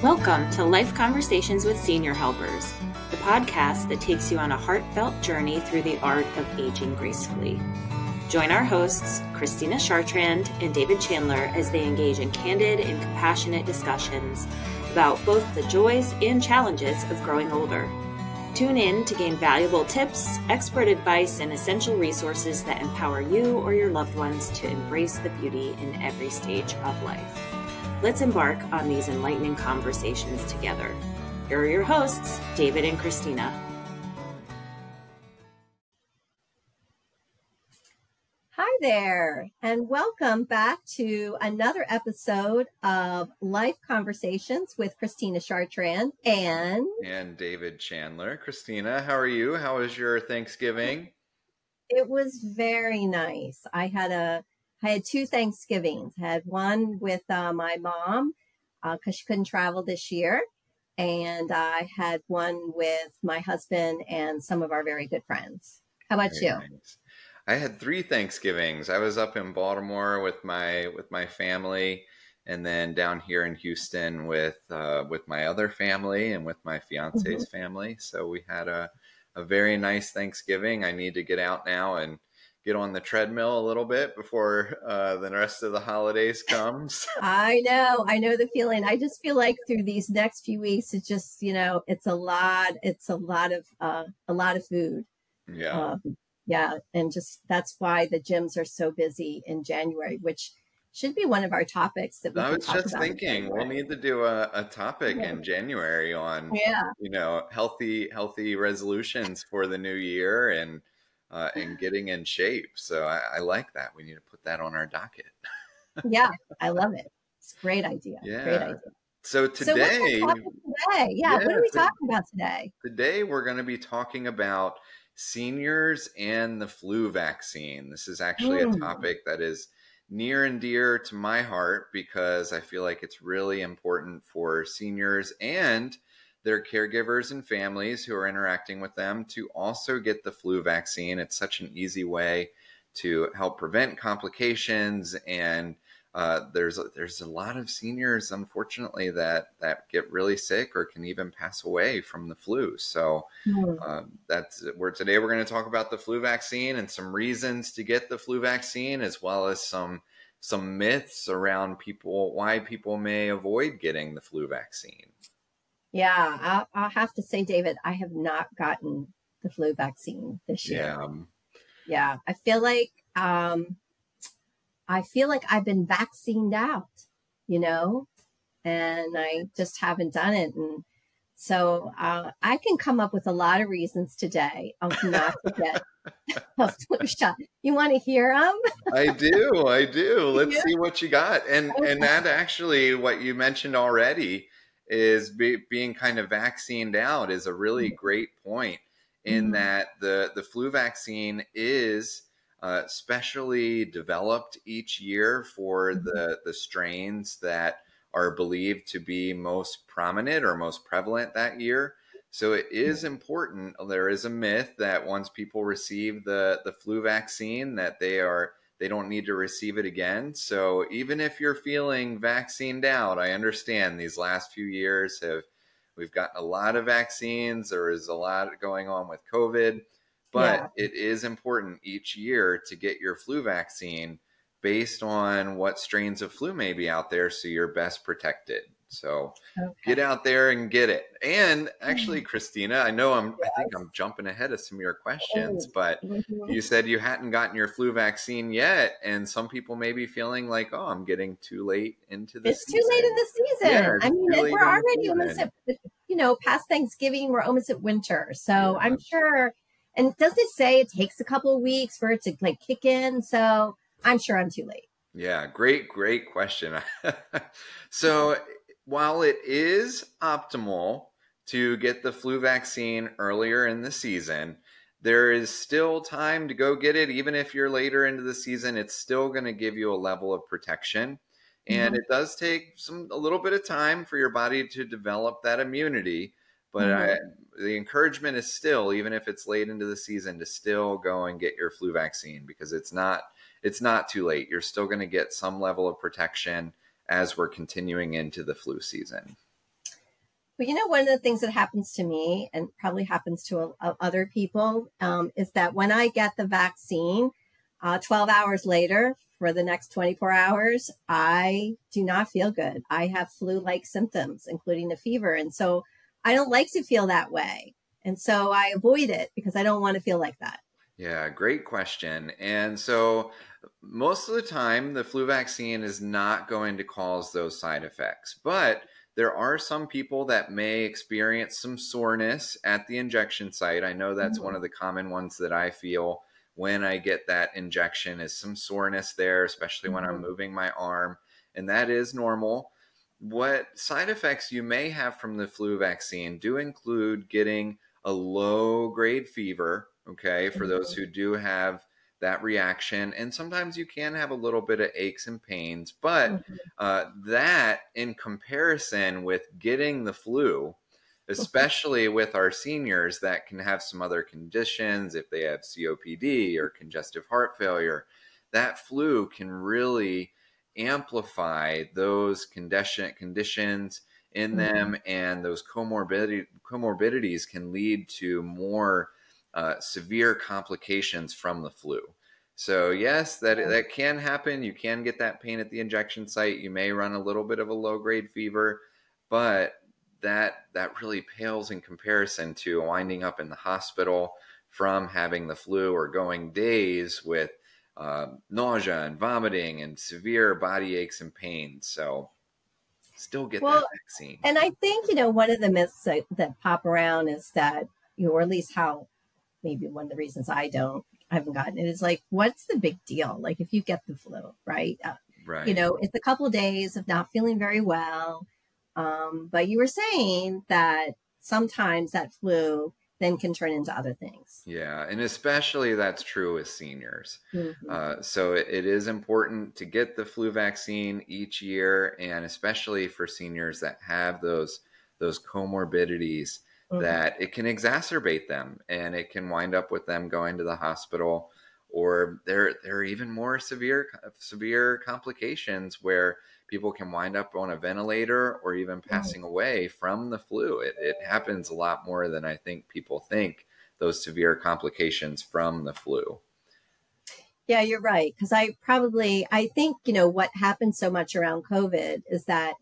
Welcome to Life Conversations with Senior Helpers, the podcast that takes you on a heartfelt journey through the art of aging gracefully. Join our hosts, Christina Chartrand and David Chandler, as they engage in candid and compassionate discussions about both the joys and challenges of growing older. Tune in to gain valuable tips, expert advice, and essential resources that empower you or your loved ones to embrace the beauty in every stage of life. Let's embark on these enlightening conversations together. Here are your hosts, David and Christina. Hi there, and welcome back to another episode of Life Conversations with Christina Chartrand and and David Chandler. Christina, how are you? How was your Thanksgiving? It was very nice. I had a I had two Thanksgivings. I had one with uh, my mom because uh, she couldn't travel this year, and I had one with my husband and some of our very good friends. How about very you? Nice. I had three Thanksgivings. I was up in Baltimore with my with my family, and then down here in Houston with uh, with my other family and with my fiance's mm-hmm. family. So we had a a very nice Thanksgiving. I need to get out now and get on the treadmill a little bit before uh, the rest of the holidays comes. I know, I know the feeling. I just feel like through these next few weeks, it's just you know, it's a lot. It's a lot of uh, a lot of food. Yeah, uh, yeah, and just that's why the gyms are so busy in January, which should be one of our topics that we I was just thinking we'll need to do a, a topic yeah. in January on yeah. you know healthy healthy resolutions for the new year and uh, and getting in shape. So I, I, like that. We need to put that on our docket. yeah, I love it. It's a great idea. Yeah. Great idea. So today, so today? Yeah, yeah, what are we talking about today? Today we're going to be talking about seniors and the flu vaccine. This is actually mm. a topic that is near and dear to my heart because I feel like it's really important for seniors and their caregivers and families who are interacting with them to also get the flu vaccine. It's such an easy way to help prevent complications and uh, there's there's a lot of seniors, unfortunately, that that get really sick or can even pass away from the flu. So mm. that's where today we're going to talk about the flu vaccine and some reasons to get the flu vaccine, as well as some some myths around people why people may avoid getting the flu vaccine. Yeah, I'll, I'll, have to say, David, I have not gotten the flu vaccine this year. Yeah, yeah. I feel like um, I feel like I've been vaccinated out, you know, and I just haven't done it. And so uh, I can come up with a lot of reasons today of not to get a flu shot. You want to hear them? I do. I do. Let's yeah. see what you got. And okay. and that actually, what you mentioned already is be, being kind of vaccinated out is a really mm-hmm. great point in mm-hmm. that the the flu vaccine is uh, specially developed each year for mm-hmm. the the strains that are believed to be most prominent or most prevalent that year. So it is important. There is a myth that once people receive the the flu vaccine, that they are they don't need to receive it again. So even if you're feeling vaccinated out, I understand these last few years have we've gotten a lot of vaccines. There is a lot going on with COVID, but yeah. it is important each year to get your flu vaccine based on what strains of flu may be out there so you're best protected. So okay. get out there and get it. And actually, mm-hmm. Christina, I know I'm yes. I think I'm jumping ahead of some of your questions, oh. but mm-hmm. you said you hadn't gotten your flu vaccine yet, and some people may be feeling like, oh, I'm getting too late into the It's season. too late in the season. Yeah, I mean, we're already almost at you know, past Thanksgiving, we're almost at winter. So yeah. I'm sure and doesn't it say it takes a couple of weeks for it to like kick in? So I'm sure I'm too late. Yeah, great, great question. so while it is optimal to get the flu vaccine earlier in the season, there is still time to go get it. Even if you're later into the season, it's still going to give you a level of protection. And mm-hmm. it does take some a little bit of time for your body to develop that immunity. But mm-hmm. I, the encouragement is still, even if it's late into the season, to still go and get your flu vaccine because it's not it's not too late. You're still going to get some level of protection as we're continuing into the flu season. Well, you know, one of the things that happens to me and probably happens to a, a, other people um, is that when I get the vaccine, uh, 12 hours later, for the next 24 hours, I do not feel good. I have flu like symptoms, including the fever. And so I don't like to feel that way. And so I avoid it because I don't want to feel like that. Yeah, great question. And so most of the time, the flu vaccine is not going to cause those side effects, but there are some people that may experience some soreness at the injection site. I know that's mm-hmm. one of the common ones that I feel when I get that injection is some soreness there, especially when I'm mm-hmm. moving my arm, and that is normal. What side effects you may have from the flu vaccine do include getting a low grade fever, okay, for those mm-hmm. who do have that reaction. And sometimes you can have a little bit of aches and pains, but mm-hmm. uh, that in comparison with getting the flu, especially with our seniors that can have some other conditions if they have COPD or congestive heart failure. That flu can really amplify those condition conditions in mm-hmm. them, and those comorbidity, comorbidities can lead to more uh, severe complications from the flu. So yes, that that can happen. You can get that pain at the injection site. You may run a little bit of a low grade fever, but that that really pales in comparison to winding up in the hospital from having the flu or going days with uh, nausea and vomiting and severe body aches and pains. So still get well, that vaccine. And I think, you know, one of the myths that, that pop around is that, you know, or at least how maybe one of the reasons I don't, I haven't gotten it is like, what's the big deal? Like if you get the flu, right? Uh, right. You know, it's a couple of days of not feeling very well um, but you were saying that sometimes that flu then can turn into other things. Yeah, and especially that's true with seniors. Mm-hmm. Uh, so it, it is important to get the flu vaccine each year, and especially for seniors that have those those comorbidities mm-hmm. that it can exacerbate them, and it can wind up with them going to the hospital, or there there are even more severe severe complications where people can wind up on a ventilator or even passing away from the flu. It, it happens a lot more than I think people think, those severe complications from the flu. Yeah, you're right. Because I probably, I think, you know, what happened so much around COVID is that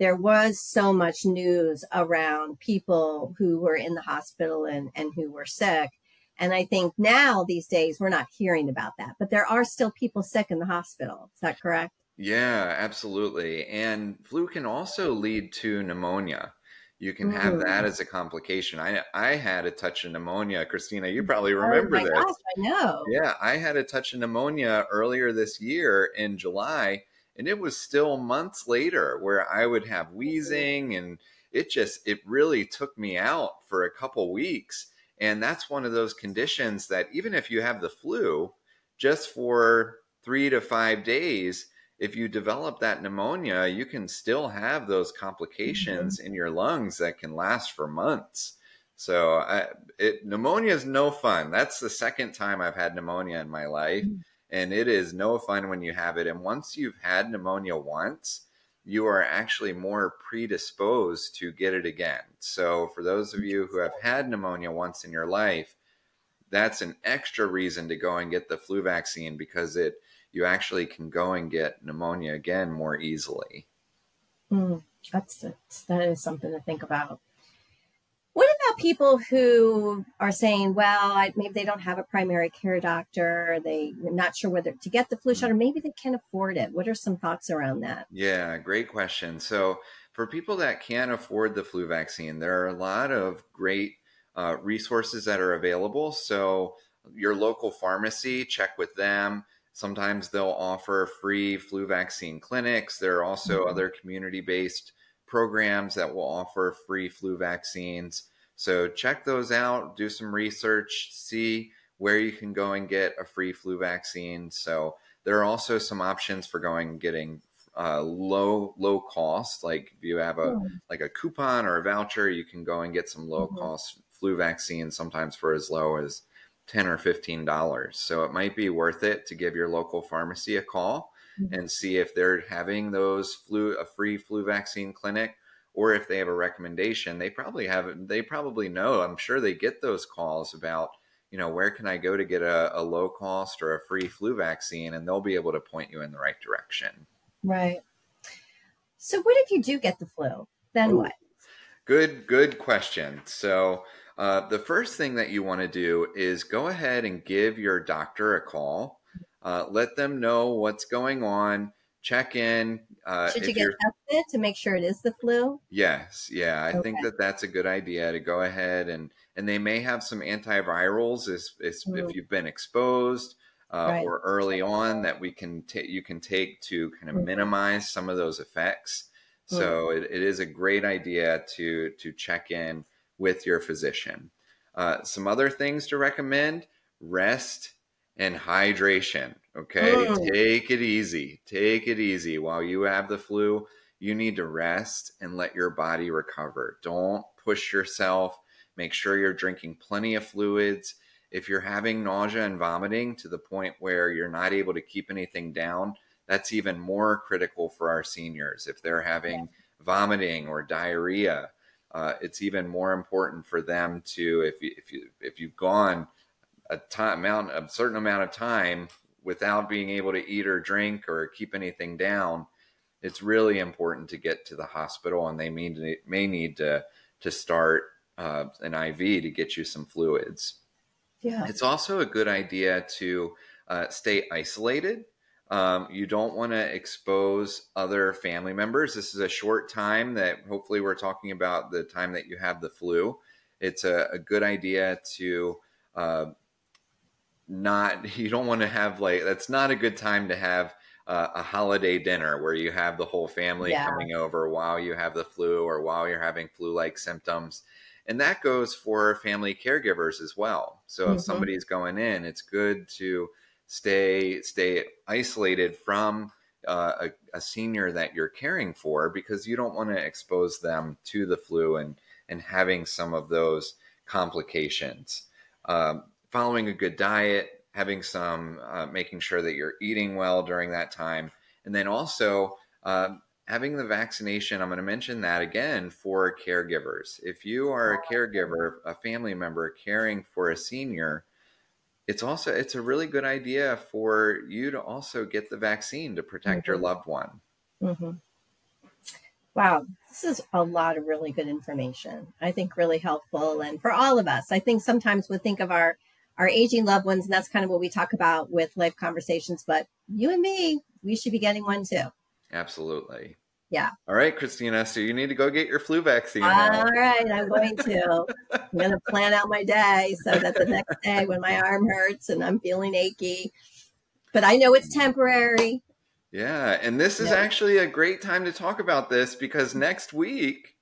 there was so much news around people who were in the hospital and, and who were sick. And I think now these days we're not hearing about that, but there are still people sick in the hospital. Is that correct? Yeah, absolutely. And flu can also lead to pneumonia. You can have mm. that as a complication. I I had a touch of pneumonia, Christina. You mm. probably oh remember oh my this. Gosh, I know. Yeah, I had a touch of pneumonia earlier this year in July, and it was still months later where I would have wheezing, and it just it really took me out for a couple weeks. And that's one of those conditions that even if you have the flu, just for three to five days, if you develop that pneumonia, you can still have those complications mm-hmm. in your lungs that can last for months. So, I, it, pneumonia is no fun. That's the second time I've had pneumonia in my life, mm-hmm. And it is no fun when you have it. And once you've had pneumonia once, you are actually more predisposed to get it again. So, for those of you who have had pneumonia once in your life, that's an extra reason to go and get the flu vaccine because it you actually can go and get pneumonia again more easily. Mm, that's that is something to think about. What about people who are saying, well, I, maybe they don't have a primary care doctor, they're not sure whether to get the flu shot, or maybe they can't afford it? What are some thoughts around that? Yeah, great question. So, for people that can't afford the flu vaccine, there are a lot of great uh, resources that are available. So, your local pharmacy, check with them. Sometimes they'll offer free flu vaccine clinics. There are also mm-hmm. other community based programs that will offer free flu vaccines. So check those out, do some research, see where you can go and get a free flu vaccine. So there are also some options for going and getting uh, low low cost. Like if you have a mm-hmm. like a coupon or a voucher, you can go and get some low mm-hmm. cost flu vaccines. Sometimes for as low as 10 or 15 dollars so it might be worth it to give your local pharmacy a call mm-hmm. and see if they're having those flu a free flu vaccine clinic or if they have a recommendation, they probably have they probably know. I'm sure they get those calls about, you know, where can I go to get a, a low cost or a free flu vaccine, and they'll be able to point you in the right direction. Right. So, what if you do get the flu? Then Ooh, what? Good, good question. So, uh, the first thing that you want to do is go ahead and give your doctor a call. Uh, let them know what's going on. Check in. Uh, Should you get tested to make sure it is the flu? Yes, yeah, I okay. think that that's a good idea to go ahead and and they may have some antivirals if, if, if you've been exposed uh, right. or early on that we can take you can take to kind of mm. minimize some of those effects. Mm. So it, it is a great idea to to check in with your physician. Uh, some other things to recommend: rest and hydration. Okay, mm. take it easy. Take it easy while you have the flu. You need to rest and let your body recover. Don't push yourself. Make sure you're drinking plenty of fluids if you're having nausea and vomiting to the point where you're not able to keep anything down, that's even more critical for our seniors. If they're having vomiting or diarrhea, uh, it's even more important for them to if you, if you if you've gone a time amount a certain amount of time without being able to eat or drink or keep anything down, it's really important to get to the hospital, and they may may need to to start uh, an IV to get you some fluids. Yeah. It's also a good idea to uh, stay isolated. Um, you don't want to expose other family members. This is a short time that hopefully we're talking about the time that you have the flu. It's a, a good idea to uh, not, you don't want to have like, that's not a good time to have uh, a holiday dinner where you have the whole family yeah. coming over while you have the flu or while you're having flu like symptoms and that goes for family caregivers as well so mm-hmm. if somebody's going in it's good to stay stay isolated from uh, a, a, senior that you're caring for because you don't want to expose them to the flu and and having some of those complications um, following a good diet having some uh, making sure that you're eating well during that time and then also uh, having the vaccination, I'm going to mention that again for caregivers. If you are a caregiver, a family member caring for a senior, it's also it's a really good idea for you to also get the vaccine to protect mm-hmm. your loved one. Mm-hmm. Wow, this is a lot of really good information. I think really helpful, and for all of us. I think sometimes we think of our our aging loved ones, and that's kind of what we talk about with life conversations. But you and me, we should be getting one too. Absolutely. Yeah. All right, Christina. So you need to go get your flu vaccine. All now. right, I'm going to. I'm going to plan out my day so that the next day, when my arm hurts and I'm feeling achy, but I know it's temporary. Yeah, and this is yeah. actually a great time to talk about this because next week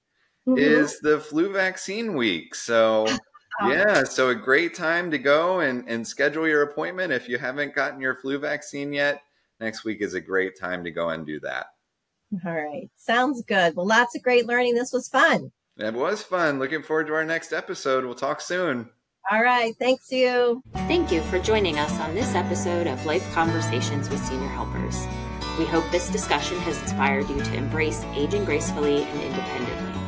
mm-hmm. is the flu vaccine week. So. Um, yeah, so a great time to go and, and schedule your appointment. If you haven't gotten your flu vaccine yet, next week is a great time to go and do that. All right. Sounds good. Well, lots of great learning. This was fun. It was fun. Looking forward to our next episode. We'll talk soon. All right. Thanks, you. Thank you for joining us on this episode of Life Conversations with Senior Helpers. We hope this discussion has inspired you to embrace aging gracefully and independently.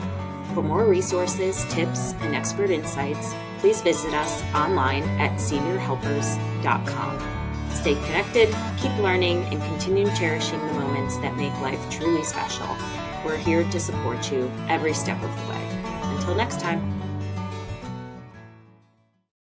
For more resources, tips, and expert insights, please visit us online at seniorhelpers.com. Stay connected, keep learning, and continue cherishing the moments that make life truly special. We're here to support you every step of the way. Until next time.